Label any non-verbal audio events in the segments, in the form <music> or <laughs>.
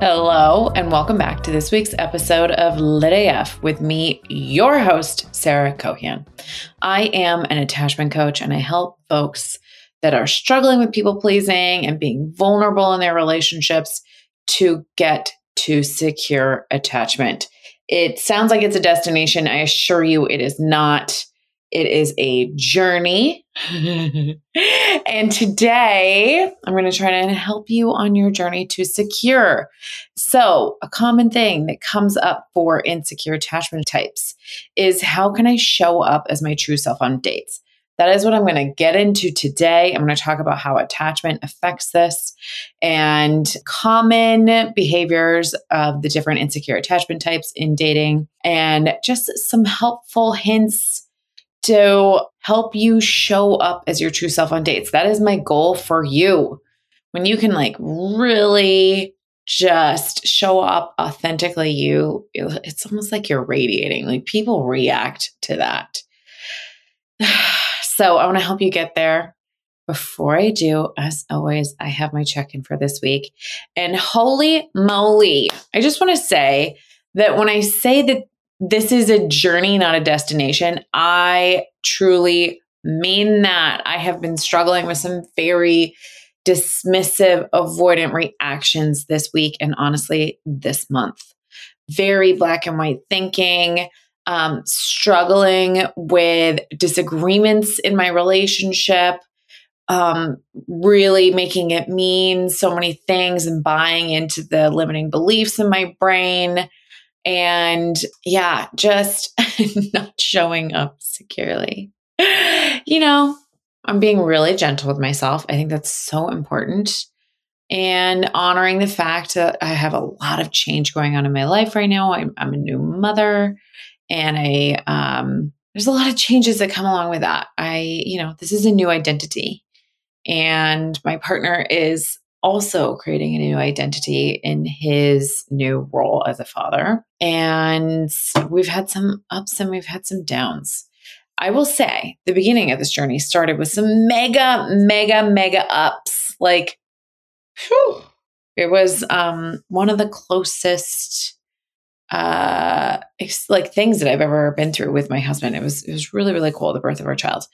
Hello, and welcome back to this week's episode of Lit AF with me, your host, Sarah Cohan. I am an attachment coach and I help folks that are struggling with people pleasing and being vulnerable in their relationships to get to secure attachment. It sounds like it's a destination. I assure you, it is not. It is a journey. <laughs> and today I'm going to try to help you on your journey to secure. So, a common thing that comes up for insecure attachment types is how can I show up as my true self on dates? That is what I'm going to get into today. I'm going to talk about how attachment affects this and common behaviors of the different insecure attachment types in dating and just some helpful hints to help you show up as your true self on dates. That is my goal for you. When you can like really just show up authentically you it's almost like you're radiating like people react to that <sighs> so i want to help you get there before i do as always i have my check-in for this week and holy moly i just want to say that when i say that this is a journey, not a destination. I truly mean that. I have been struggling with some very dismissive, avoidant reactions this week and honestly this month. Very black and white thinking, um, struggling with disagreements in my relationship, um, really making it mean so many things and buying into the limiting beliefs in my brain and yeah, just <laughs> not showing up securely. You know, I'm being really gentle with myself. I think that's so important. And honoring the fact that I have a lot of change going on in my life right now. I'm, I'm a new mother, and I um, there's a lot of changes that come along with that. I, you know, this is a new identity, and my partner is also creating a new identity in his new role as a father. And we've had some ups and we've had some downs. I will say the beginning of this journey started with some mega, mega, mega ups. Like, whew, it was um, one of the closest uh like things that I've ever been through with my husband. It was it was really really cool the birth of our child.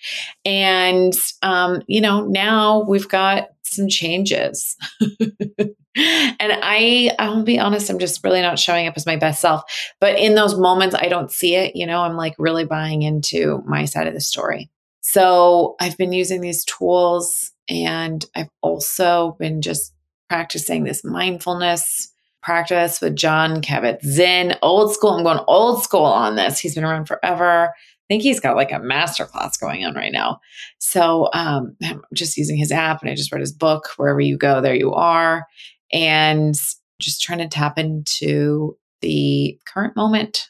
And um you know, now we've got some changes. <laughs> and I I'll be honest, I'm just really not showing up as my best self. But in those moments I don't see it, you know, I'm like really buying into my side of the story. So, I've been using these tools and I've also been just practicing this mindfulness practice with Jon Kabat-Zinn, old school. I'm going old school on this. He's been around forever. I think he's got like a master class going on right now. So um, I'm just using his app and I just read his book, Wherever You Go, There You Are, and just trying to tap into the current moment.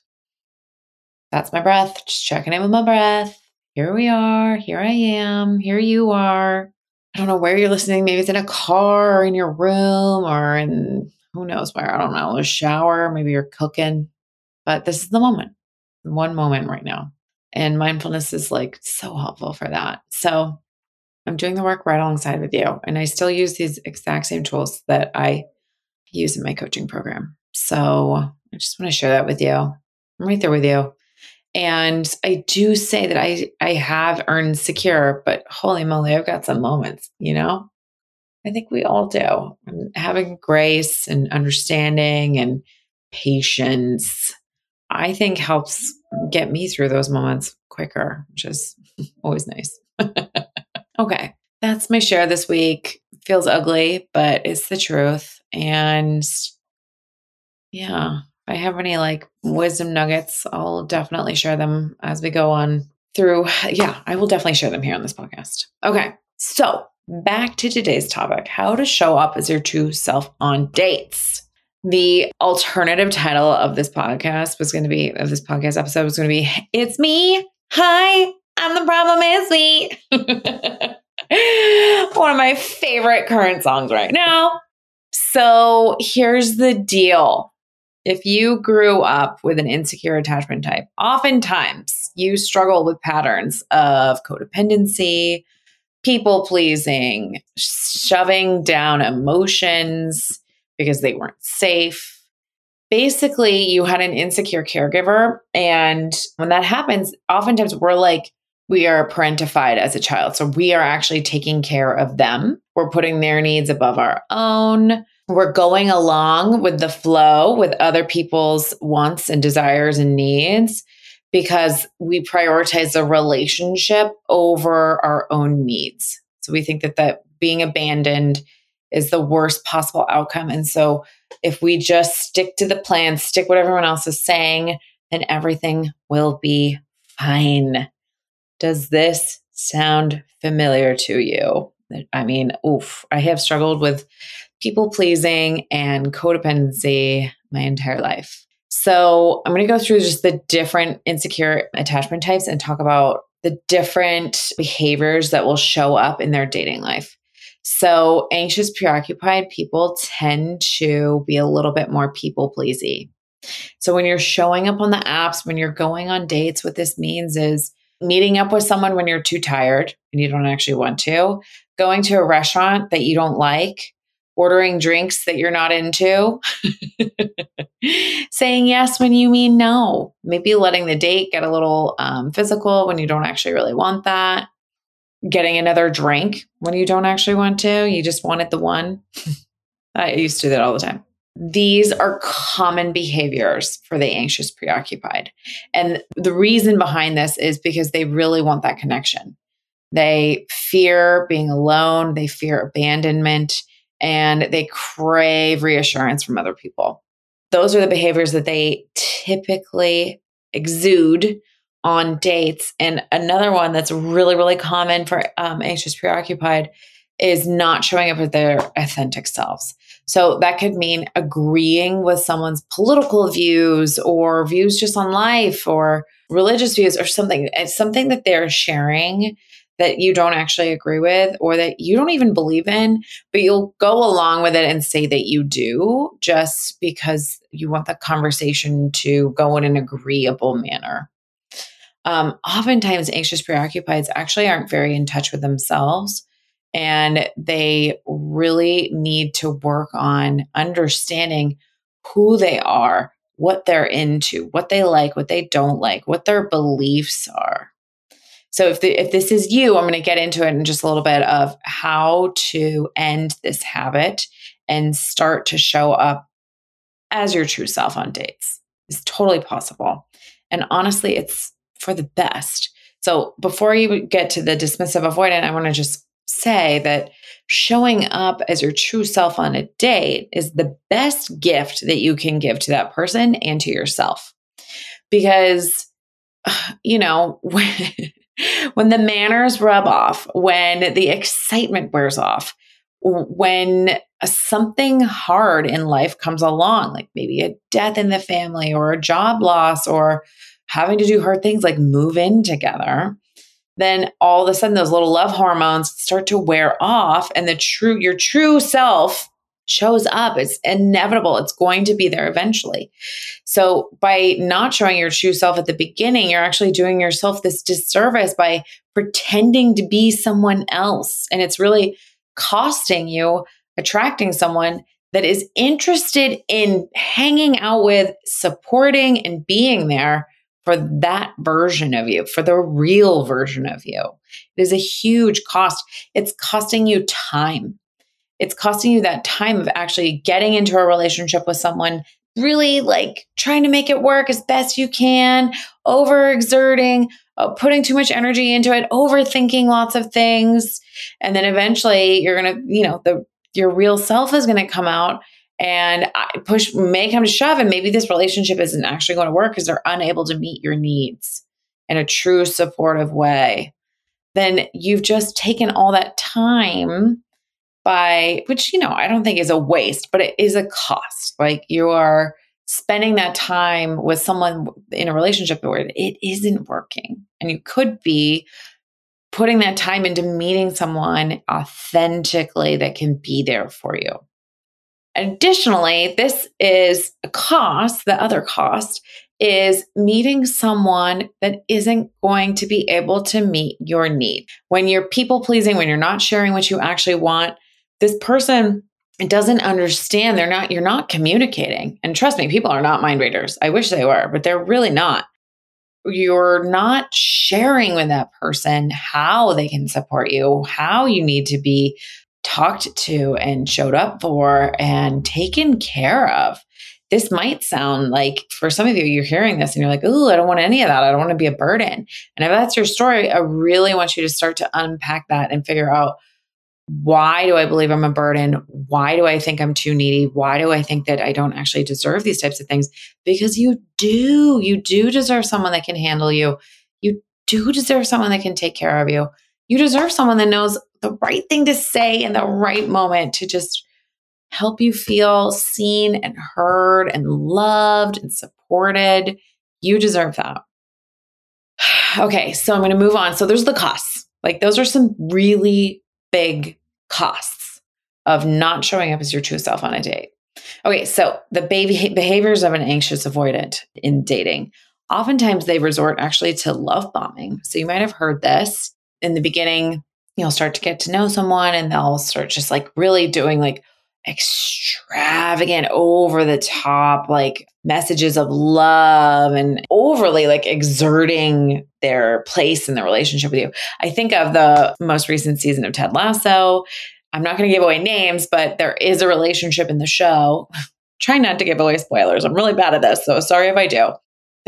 That's my breath, just checking in with my breath. Here we are. Here I am. Here you are. I don't know where you're listening. Maybe it's in a car or in your room or in who knows where? I don't know, a shower, maybe you're cooking. But this is the moment, one moment right now. And mindfulness is like so helpful for that. So I'm doing the work right alongside with you. And I still use these exact same tools that I use in my coaching program. So I just want to share that with you. I'm right there with you. And I do say that I I have earned secure, but holy moly, I've got some moments, you know? I think we all do. Having grace and understanding and patience, I think helps get me through those moments quicker, which is <laughs> always nice. <laughs> okay, that's my share this week. Feels ugly, but it's the truth. And yeah, if I have any like wisdom nuggets, I'll definitely share them as we go on through. <sighs> Yeah, I will definitely share them here on this podcast. Okay, so back to today's topic how to show up as your true self on dates. The alternative title of this podcast was going to be, of this podcast episode was going to be, It's Me. Hi, I'm the problem, is me. <laughs> One of my favorite current songs right now. So here's the deal if you grew up with an insecure attachment type, oftentimes you struggle with patterns of codependency, people pleasing, shoving down emotions because they weren't safe. Basically, you had an insecure caregiver. And when that happens, oftentimes we're like, we are parentified as a child. So we are actually taking care of them. We're putting their needs above our own. We're going along with the flow with other people's wants and desires and needs because we prioritize the relationship over our own needs. So we think that that being abandoned is the worst possible outcome. And so if we just stick to the plan, stick what everyone else is saying, then everything will be fine. Does this sound familiar to you? I mean, oof, I have struggled with people pleasing and codependency my entire life. So, I'm going to go through just the different insecure attachment types and talk about the different behaviors that will show up in their dating life. So, anxious, preoccupied people tend to be a little bit more people pleasy. So, when you're showing up on the apps, when you're going on dates, what this means is meeting up with someone when you're too tired and you don't actually want to, going to a restaurant that you don't like, ordering drinks that you're not into, <laughs> saying yes when you mean no, maybe letting the date get a little um, physical when you don't actually really want that, getting another drink when you don't actually want to, you just wanted the one. <laughs> I used to do that all the time. These are common behaviors for the anxious preoccupied. And the reason behind this is because they really want that connection. They fear being alone, they fear abandonment, and they crave reassurance from other people. Those are the behaviors that they typically exude on dates. And another one that's really, really common for um, anxious preoccupied is not showing up with their authentic selves. So that could mean agreeing with someone's political views or views just on life or religious views or something. It's something that they're sharing that you don't actually agree with or that you don't even believe in, but you'll go along with it and say that you do just because you want the conversation to go in an agreeable manner. Um, oftentimes, anxious preoccupieds actually aren't very in touch with themselves and they really need to work on understanding who they are, what they're into, what they like, what they don't like, what their beliefs are. So if the, if this is you, I'm going to get into it in just a little bit of how to end this habit and start to show up as your true self on dates. It's totally possible. And honestly, it's for the best. So before you get to the dismissive avoidant, I want to just say that showing up as your true self on a date is the best gift that you can give to that person and to yourself. Because, <sighs> you know, <laughs> when, when the manners rub off, when the excitement wears off, when something hard in life comes along, like maybe a death in the family or a job loss or having to do hard things like move in together, then all of a sudden those little love hormones start to wear off and the true your true self shows up it's inevitable it's going to be there eventually so by not showing your true self at the beginning you're actually doing yourself this disservice by pretending to be someone else and it's really costing you attracting someone that is interested in hanging out with supporting and being there for that version of you, for the real version of you. It is a huge cost. It's costing you time. It's costing you that time of actually getting into a relationship with someone, really like trying to make it work as best you can, overexerting, uh, putting too much energy into it, overthinking lots of things. And then eventually you're to, you know, the your real self is to come out and push may come to shove and maybe this relationship isn't actually going to work because they're unable to meet your needs in a true supportive way then you've just taken all that time by which you know i don't think is a waste but it is a cost. Like you are spending that time with someone in a relationship where it isn't working. And you could be putting that time into meeting someone authentically that can be there for you. Additionally, this is a cost, the other cost is meeting someone that isn't going to be able to meet your need. When you're people pleasing, when you're not sharing what you actually want, this person doesn't understand. They're not, you're not communicating. And trust me, people are not mind readers. I wish they were, but they're really not. You're not sharing with that person how they can support you, how you need to be talked to and showed up for and taken care of this might sound like for some of you, you're hearing this and you're like, oh, I don't want any of that. I don't want to be a burden. And if that's your story, I really want you to start to unpack that and figure out why do I believe I'm a burden? Why do I think I'm too needy? Why do I think that I don't actually deserve these types of things? Because you do. You do deserve someone that can handle you. You do deserve someone that can take care of you. You deserve someone that knows the right thing to say in the right moment to just help you feel seen and heard and loved and supported. You deserve that. <sighs> Okay, so I'm going to move on. So there's the costs. Like those are some really big costs of not showing up as your true self on a date. Okay, so the baby behaviors of an anxious avoidant in dating. Oftentimes they resort actually to love bombing. So you might have heard this in the beginning. You'll start to get to know someone and they'll start just like really doing like extravagant, over the top, like messages of love and overly like exerting their place in the relationship with you. I think of the most recent season of Ted Lasso. I'm not going to give away names, but there is a relationship in the show. <laughs> Try not to give away spoilers. I'm really bad at this, so sorry if I do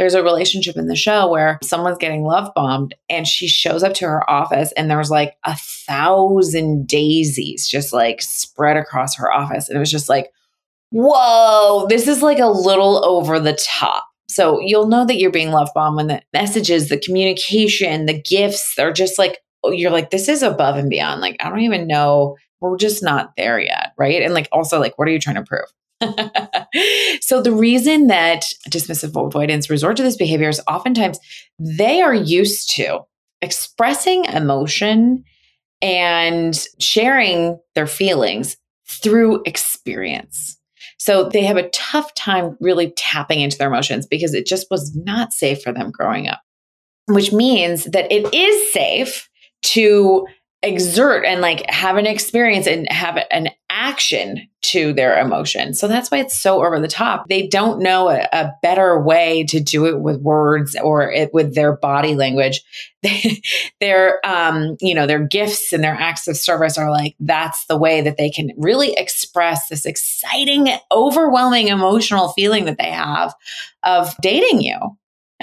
there's a relationship in the show where someone's getting love bombed and she shows up to her office and there's like a thousand daisies just like spread across her office. And it was just like, whoa, this is like a little over the top. So you'll know that you're being love bombed when the messages, the communication, the gifts are just like, oh, you're like, this is above and beyond. Like, I don't even know. We're just not there yet. Right. And like, also, like, what are you trying to prove? <laughs> so the reason that dismissive avoidance resort to this behavior is oftentimes they are used to expressing emotion and sharing their feelings through experience. So they have a tough time really tapping into their emotions because it just was not safe for them growing up, which means that it is safe to exert and like have an experience and have an action to their emotion. So that's why it's so over the top. They don't know a, a better way to do it with words or it with their body language. <laughs> their um, you know, their gifts and their acts of service are like that's the way that they can really express this exciting, overwhelming emotional feeling that they have of dating you.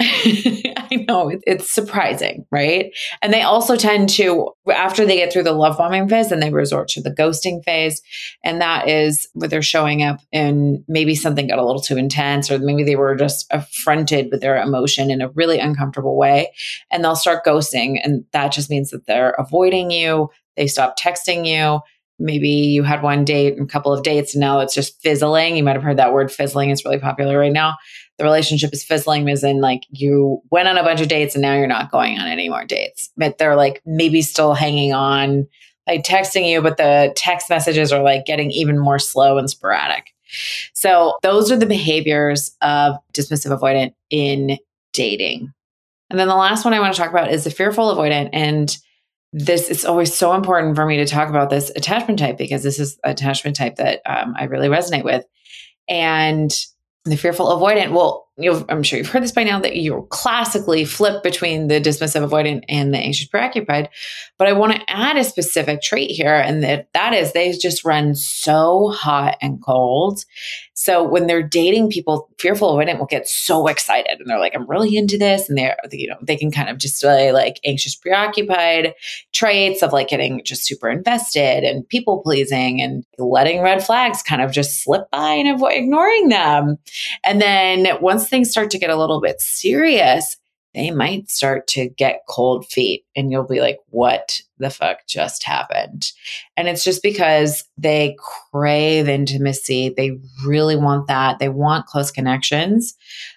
<laughs> I know it's surprising, right? And they also tend to, after they get through the love bombing phase, then they resort to the ghosting phase. And that is where they're showing up and maybe something got a little too intense, or maybe they were just affronted with their emotion in a really uncomfortable way. And they'll start ghosting. And that just means that they're avoiding you, they stop texting you maybe you had one date and a couple of dates and now it's just fizzling. You might have heard that word fizzling it's really popular right now the relationship is fizzling is in like you went on a bunch of dates and now you're not going on any more dates. But they're like maybe still hanging on, like texting you, but the text messages are like getting even more slow and sporadic. So those are the behaviors of dismissive avoidant in dating. And then the last one I want to talk about is the fearful avoidant. And this it's always so important for me to talk about this attachment type because this is attachment type that um, I really resonate with. And the fearful avoidant well i'm sure you've heard this by now that you classically flip between the dismissive avoidant and the anxious preoccupied but i want to add a specific trait here and that that is they just run so hot and cold so when they're dating people fearful avoidant will get so excited and they're like i'm really into this. And they're you know they can kind of display like anxious preoccupied traits of like getting just super invested and people pleasing and letting red flags kind of just slip by and avoid ignoring them. And then once things start to get a little bit serious, they might start to get cold feet and you'll be like, what the fuck just happened? And it's just because they crave intimacy. They really want that. They want close connections,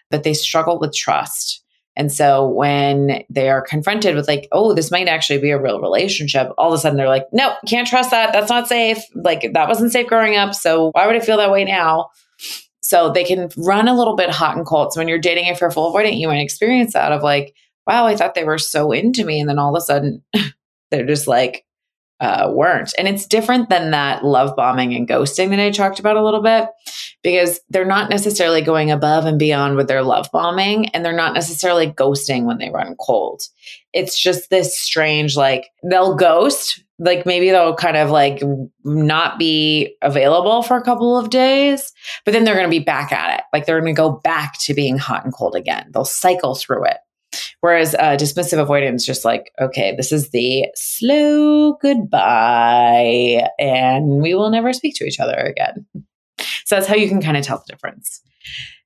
but they struggle with trust. And so when they are confronted with like, oh, this might actually be a real relationship, all of a sudden they're like, no, can't trust that. That's not safe. Like that wasn't safe growing up. So why would I feel that way now? So they can run a little bit hot and cold. So when you're dating a fearful avoidant, you might experience that of like, wow, I thought they were so into me. And then all of a sudden <laughs> they're just like, uh, weren't. And it's different than that love bombing and ghosting that I talked about a little bit because they're not necessarily going above and beyond with their love bombing and they're not necessarily ghosting when they run cold. It's just this strange, like, they'll ghost, like maybe they'll kind of like not be available for a couple of days, but then they're going to be back at it. Like they're going to go back to being hot and cold again. They'll cycle through it. Whereas uh, dismissive avoidance, just like, okay, this is the slow goodbye, and we will never speak to each other again. So that's how you can kind of tell the difference.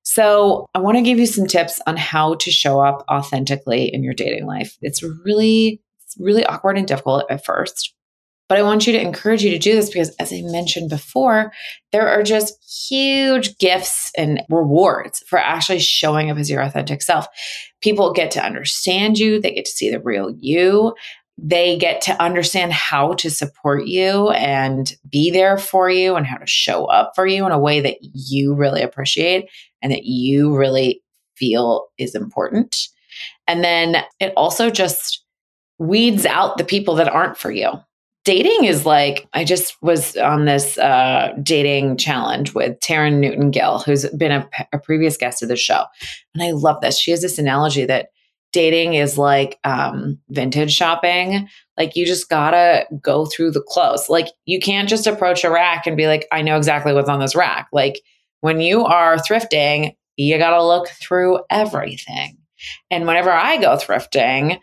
So I want to give you some tips on how to show up authentically in your dating life. It's really, it's really awkward and difficult at first. But I want you to encourage you to do this because, as I mentioned before, there are just huge gifts and rewards for actually showing up as your authentic self. People get to understand you, they get to see the real you. They get to understand how to support you and be there for you and how to show up for you in a way that you really appreciate and that you really feel is important. And then it also just weeds out the people that aren't for you dating is like I just was on this uh, dating challenge with Taryn Newton Gill, who's been a, a, previous guest of the show, and I love this. She has this analogy that dating is like um, vintage shopping. Like you just gotta go through the clothes. Like you can't just approach a rack and be like, I know exactly what's on this rack. Like when you are thrifting, you gotta look through everything. And whenever I go thrifting,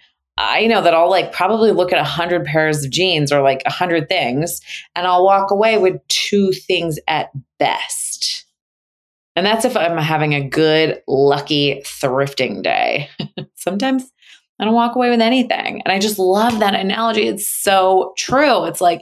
I know that I'll like probably look at a hundred pairs of jeans or like a hundred things, and I'll walk away with two things at best. And that's if I'm having a good, lucky thrifting day. <laughs> Sometimes I don't walk away with anything. And I just love that analogy. It's so true. It's like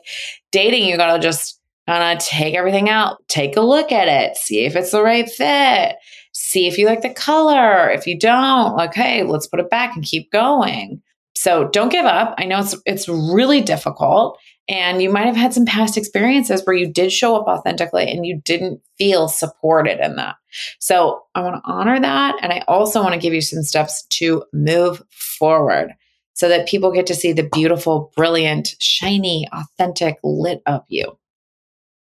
dating, you gotta just kind of take everything out, take a look at it, see if it's the right fit, see if you like the color. If you don't, hey, let's put it back and keep going. So don't give up. I know it's it's really difficult and you might have had some past experiences where you did show up authentically and you didn't feel supported in that. So I want to honor that and I also want to give you some steps to move forward so that people get to see the beautiful, brilliant, shiny, authentic, lit up you.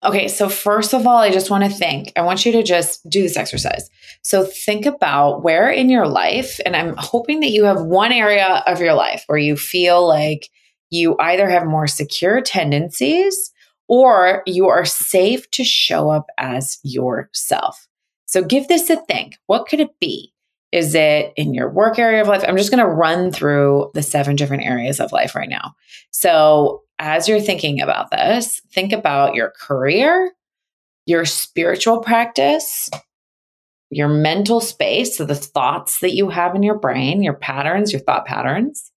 Okay, so first of all, I just want to think. I want you to just do this exercise. So think about where in your life, and I'm hoping that you have one area of your life where you feel like you either have more secure tendencies or you are safe to show up as yourself. So give this a think. What could it be? Is it in your work area of life? I'm just going to run through the seven different areas of life right now. So as you're thinking about this, think about your career, your spiritual practice, your mental space, so the thoughts that you have in your brain, your patterns, your thought patterns,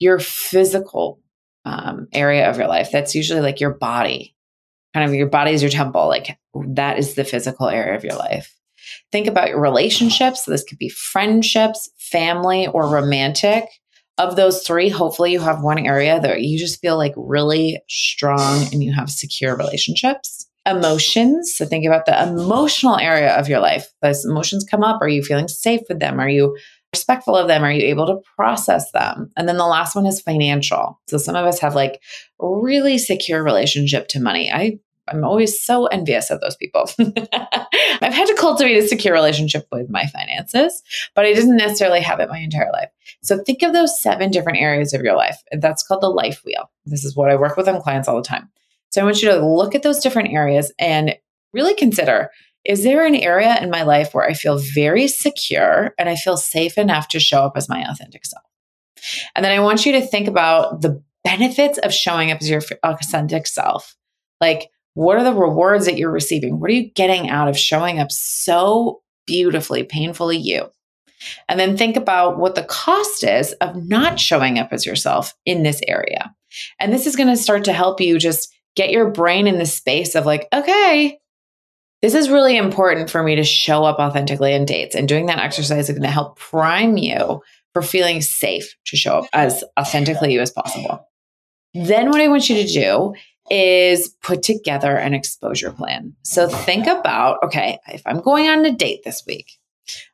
your physical um, area of your life. That's usually like your body, kind of your body is your temple. Like that is the physical area of your life. Think about your relationships. This could be friendships, family, or romantic of those three, hopefully you have one area that you just feel like really strong and you have secure relationships. Emotions. So think about the emotional area of your life. Those emotions come up. Are you feeling safe with them? Are you respectful of them? Are you able to process them? And then the last one is financial. So some of us have like really secure relationship to money. I I'm always so envious of those people. <laughs> I've had to cultivate a secure relationship with my finances, but I didn't necessarily have it my entire life. So think of those seven different areas of your life. And that's called the life wheel. This is what I work with on clients all the time. So I want you to look at those different areas and really consider is there an area in my life where I feel very secure and I feel safe enough to show up as my authentic self? And then I want you to think about the benefits of showing up as your authentic self. Like, what are the rewards that you're receiving? What are you getting out of showing up so beautifully, painfully you? And then think about what the cost is of not showing up as yourself in this area. And this is going to start to help you just get your brain in the space of like, okay, this is really important for me to show up authentically in dates. And doing that exercise is going to help prime you for feeling safe to show up as authentically you as possible. Then, what I want you to do is put together an exposure plan. So, think about okay, if I'm going on a date this week,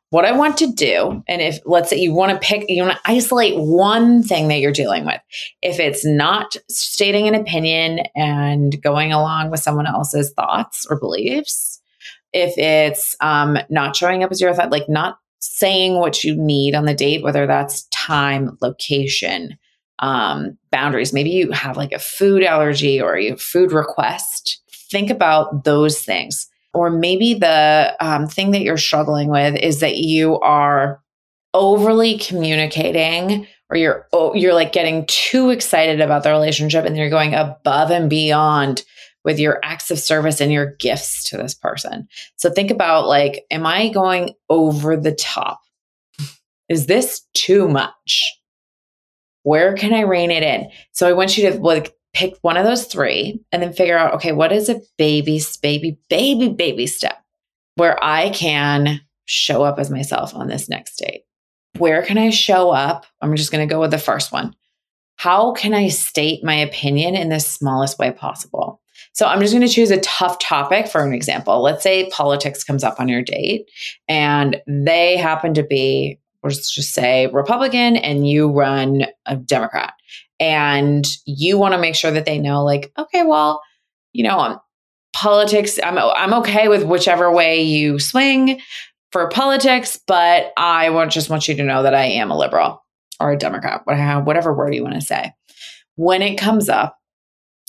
what I want to do, and if let's say you want to pick, you want to isolate one thing that you're dealing with. If it's not stating an opinion and going along with someone else's thoughts or beliefs, if it's um, not showing up as your thought, like not saying what you need on the date, whether that's time, location, um, boundaries. Maybe you have like a food allergy or a food request. Think about those things. Or maybe the um, thing that you're struggling with is that you are overly communicating or you're oh, you're like getting too excited about the relationship and you're going above and beyond with your acts of service and your gifts to this person. So think about like, am I going over the top? Is this too much? Where can I rein it in? So I want you to like pick one of those three and then figure out, okay, what is a baby, baby, baby, baby step where I can show up as myself on this next date? Where can I show up? I'm just going to go with the first one. How can I state my opinion in the smallest way possible? So I'm just going to choose a tough topic for an example. Let's say politics comes up on your date and they happen to be, let's just say Republican and you run a Democrat. And you want to make sure that they know, like, okay, well, you know, um, politics, I'm, I'm okay with whichever way you swing for politics, but I want, just want you to know that I am a liberal or a Democrat, whatever word you want to say. When it comes up,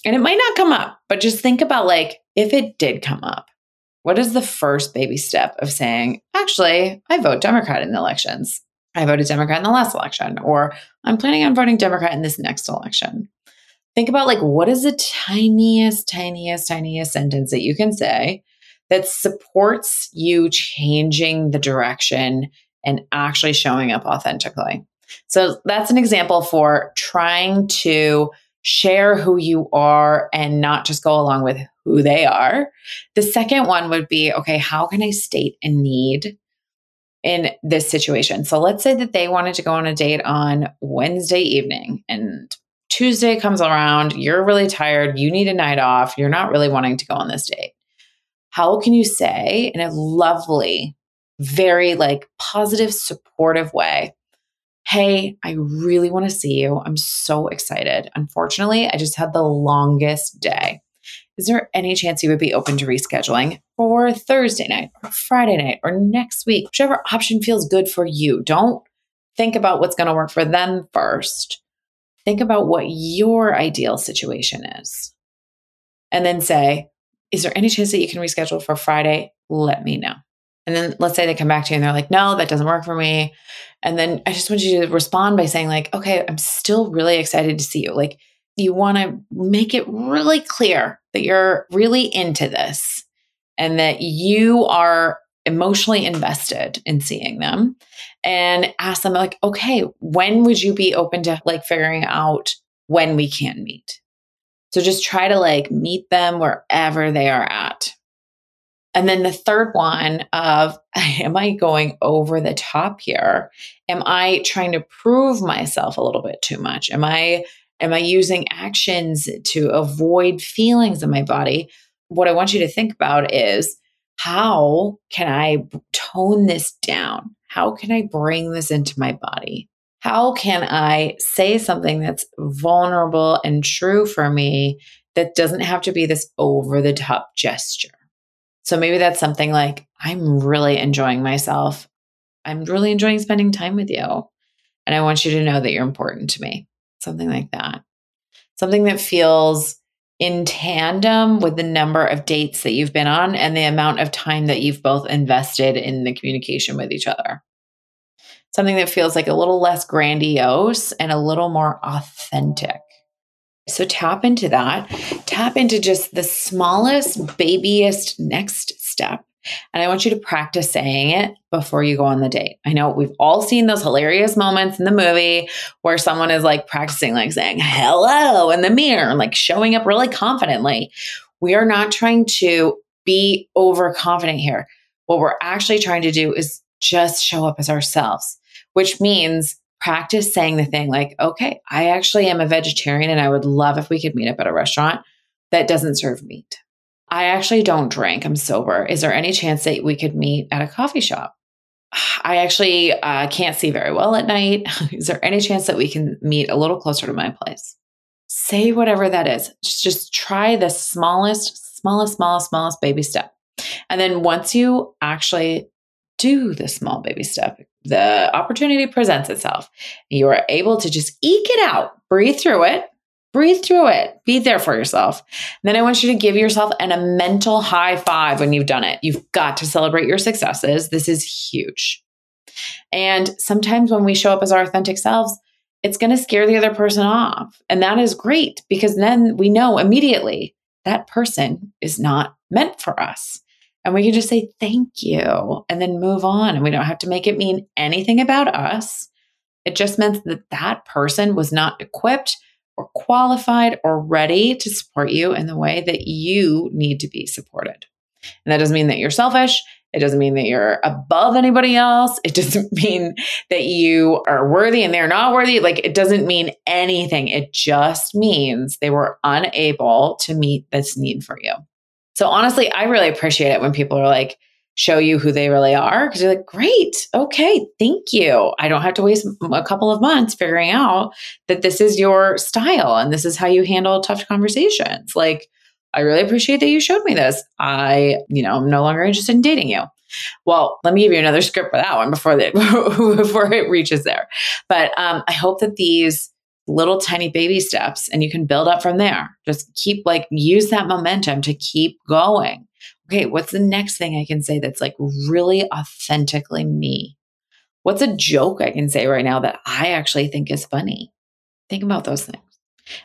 and it might not come up, but just think about like if it did come up, what is the first baby step of saying, actually, I vote Democrat in the elections? I voted Democrat in the last election, or I'm planning on voting Democrat in this next election. Think about like what is the tiniest, tiniest, tiniest sentence that you can say that supports you changing the direction and actually showing up authentically. So that's an example for trying to share who you are and not just go along with who they are. The second one would be okay, how can I state a need in this situation? So let's say that they wanted to go on a date on Wednesday evening and Tuesday comes around, you're really tired, you need a night off, you're not really wanting to go on this date. How can you say in a lovely, very like positive, supportive way, Hey, I really want to see you. I'm so excited. Unfortunately, I just had the longest day. Is there any chance you would be open to rescheduling for Thursday night or Friday night or next week? Whichever option feels good for you. Don't think about what's going to work for them first. Think about what your ideal situation is. And then say, is there any chance that you can reschedule for Friday? Let me know. And then let's say they come back to you and they're like, no, that doesn't work for me. And then I just want you to respond by saying, like, okay, I'm still really excited to see you. Like, you want to make it really clear that you're really into this and that you are emotionally invested in seeing them and ask them like okay when would you be open to like figuring out when we can meet so just try to like meet them wherever they are at and then the third one of <laughs> am I going over the top here? Am I trying to prove myself a little bit too much? Am I am I using actions to avoid feelings in my body? What I want you to think about is how can I tone this down? How can I bring this into my body? How can I say something that's vulnerable and true for me that doesn't have to be this over the top gesture? So maybe that's something like, I'm really enjoying myself. I'm really enjoying spending time with you. And I want you to know that you're important to me. Something like that. Something that feels in tandem with the number of dates that you've been on and the amount of time that you've both invested in the communication with each other. Something that feels like a little less grandiose and a little more authentic. So tap into that. Tap into just the smallest, babyest next step. And I want you to practice saying it before you go on the date. I know we've all seen those hilarious moments in the movie where someone is like practicing, like saying hello in the mirror, like showing up really confidently. We are not trying to be overconfident here. What we're actually trying to do is just show up as ourselves, which means practice saying the thing like, okay, I actually am a vegetarian and I would love if we could meet up at a restaurant that doesn't serve meat. I actually don't drink. I'm sober. Is there any chance that we could meet at a coffee shop? I actually uh, can't see very well at night. <laughs> Is there any chance that we can meet a little closer to my place? Say whatever that is. Just, just try the smallest, smallest, smallest, smallest baby step. And then once you actually do the small baby step, the opportunity presents itself. You are able to just eke it out, breathe through it, breathe through it, be there for yourself. then I want you to give yourself an, a mental high five when you've done it. You've got to celebrate your successes. This is huge. And sometimes when we show up as our authentic selves, it's going to scare the other person off. And that is great because then we know immediately that person is not meant for us. And we can just say thank you and then move on. And we don't have to make it mean anything about us. It just meant that that person was not equipped or qualified or ready to support you in the way that you need to be supported. And that doesn't mean that you're selfish. It doesn't mean that you're above anybody else. It <laughs> doesn't mean that you are worthy and they're not worthy. Like, it doesn't mean anything. It just means they were unable to meet this need for you. So, honestly, I really appreciate it when people are like, show you who they really are because you're like, great, okay, thank you. I don't have to waste a couple of months figuring out that this is your style and this is how you handle tough conversations. Like, I really appreciate that you showed me this. I, you know, I'm no longer interested in dating you. Well, let me give you another script for that one before <laughs> before it reaches there. But um, I hope that these little tiny baby steps and you can build up from there. Just keep like use that momentum to keep going. Okay, what's the next thing I can say that's like really authentically me? What's a joke I can say right now that I actually think is funny? Think about those things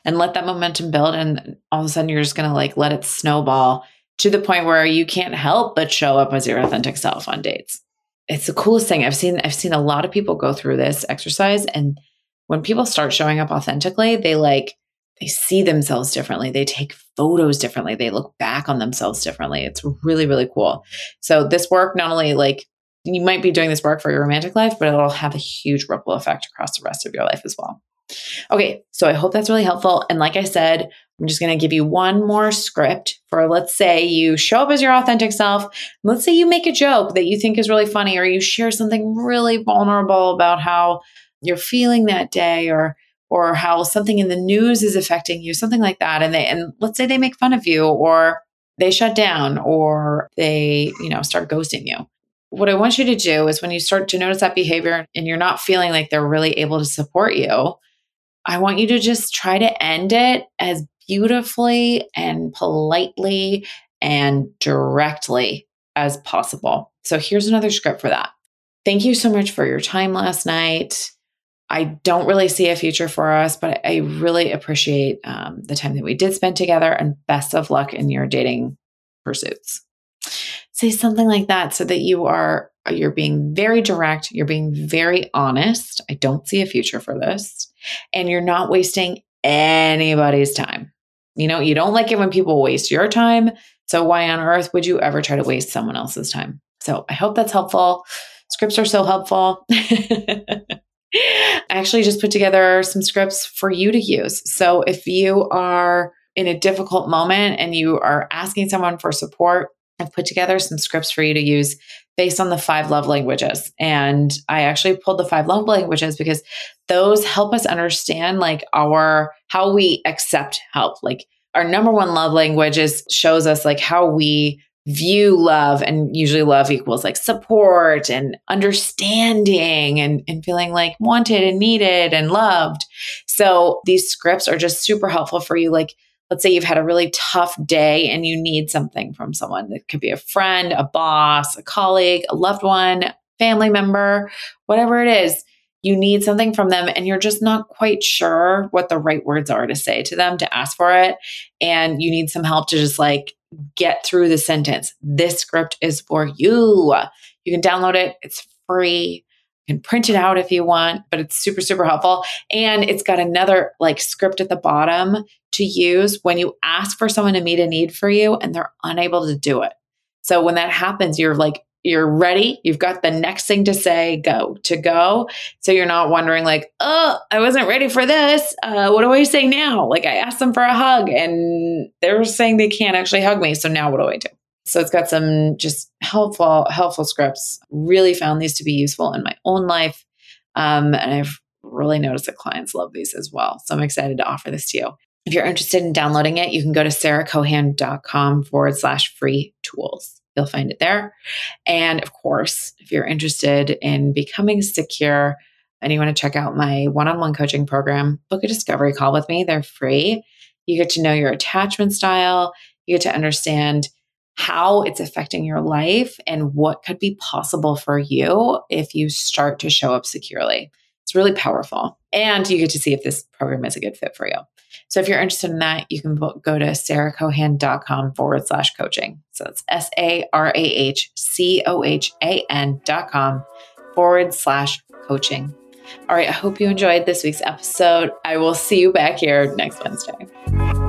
and let that momentum build. And all of a sudden, you're just going to like let it snowball to the point where you can't help but show up as your authentic self on dates. It's the coolest thing. I've seen I've seen a lot of people go through this exercise and when people start showing up authentically, they like they see themselves differently. They take photos differently. They look back on themselves differently. It's really really cool. So this work not only like you might be doing this work for your romantic life, but it'll have a huge ripple effect across the rest of your life as well. Okay, so I hope that's really helpful. And like I said, I'm just going to give you one more script for let's say you show up as your authentic self. Let's say you make a joke that you think is really funny, or you share something really vulnerable about how you're feeling that day, or or how something in the news is affecting you, something like that. And they and let's say they make fun of you, or they shut down, or they you know start ghosting you what I want you to do is when you start to notice that behavior and you're not feeling like they're really able to support you, I want you to just try to end it as beautifully and politely and directly as possible. So here's another script for that. Thank you so much for your time last night. I don't really see a future for us, but I really appreciate um, the time that we did spend together and best of luck in your dating pursuits. Say something like that so that you are you're being very direct, you're being very honest. I don't see a future for this and you're not wasting anybody's time. You know, you don't like it when people waste your time. So, why on earth would you ever try to waste someone else's time? So, I hope that's helpful. Scripts are so helpful. <laughs> I actually just put together some scripts for you to use. So, if you are in a difficult moment and you are asking someone for support, I've put together some scripts for you to use based on the five love languages. And I actually pulled the five love languages because those help us understand like our how we accept help. Like our number one love language is shows us like how we view love and usually love equals like support and understanding and, and feeling like wanted and needed and loved. So these scripts are just super helpful for you. Like let's say you've had a really tough day and you need something from someone. It could be a friend, a boss, a colleague, a loved one, family member, whatever it is. You need something from them and you're just not quite sure what the right words are to say to them to ask for it. And you need some help to just like get through the sentence. This script is for you. You can download it, it's free You can print it out if you want, but it's super, super helpful. And it's got another like script at the bottom to use when you ask for someone to meet a need for you and they're unable to do it. So when that happens, you're like, you're ready. You've got the next thing to say, go to go. So you're not wondering, like, oh, I wasn't ready for this. Uh, what do I say now? Like, I asked them for a hug and they're saying they can't actually hug me. So now what do I do? So it's got some just helpful, helpful scripts. Really found these to be useful in my own life. Um, and I've really noticed that clients love these as well. So I'm excited to offer this to you. If you're interested in downloading it, you can go to sarahcohan.com forward slash free tools. You'll find it there. And of course, if you're interested in becoming secure and you want to check out my one on one coaching program, book a discovery call with me. They're free. You get to know your attachment style, you get to understand how it's affecting your life and what could be possible for you if you start to show up securely. Really powerful. And you get to see if this program is a good fit for you. So if you're interested in that, you can go to sarahcohan.com forward slash coaching. So it's S A R A H C O H A N dot com forward slash coaching. All right. I hope you enjoyed this week's episode. I will see you back here next Wednesday.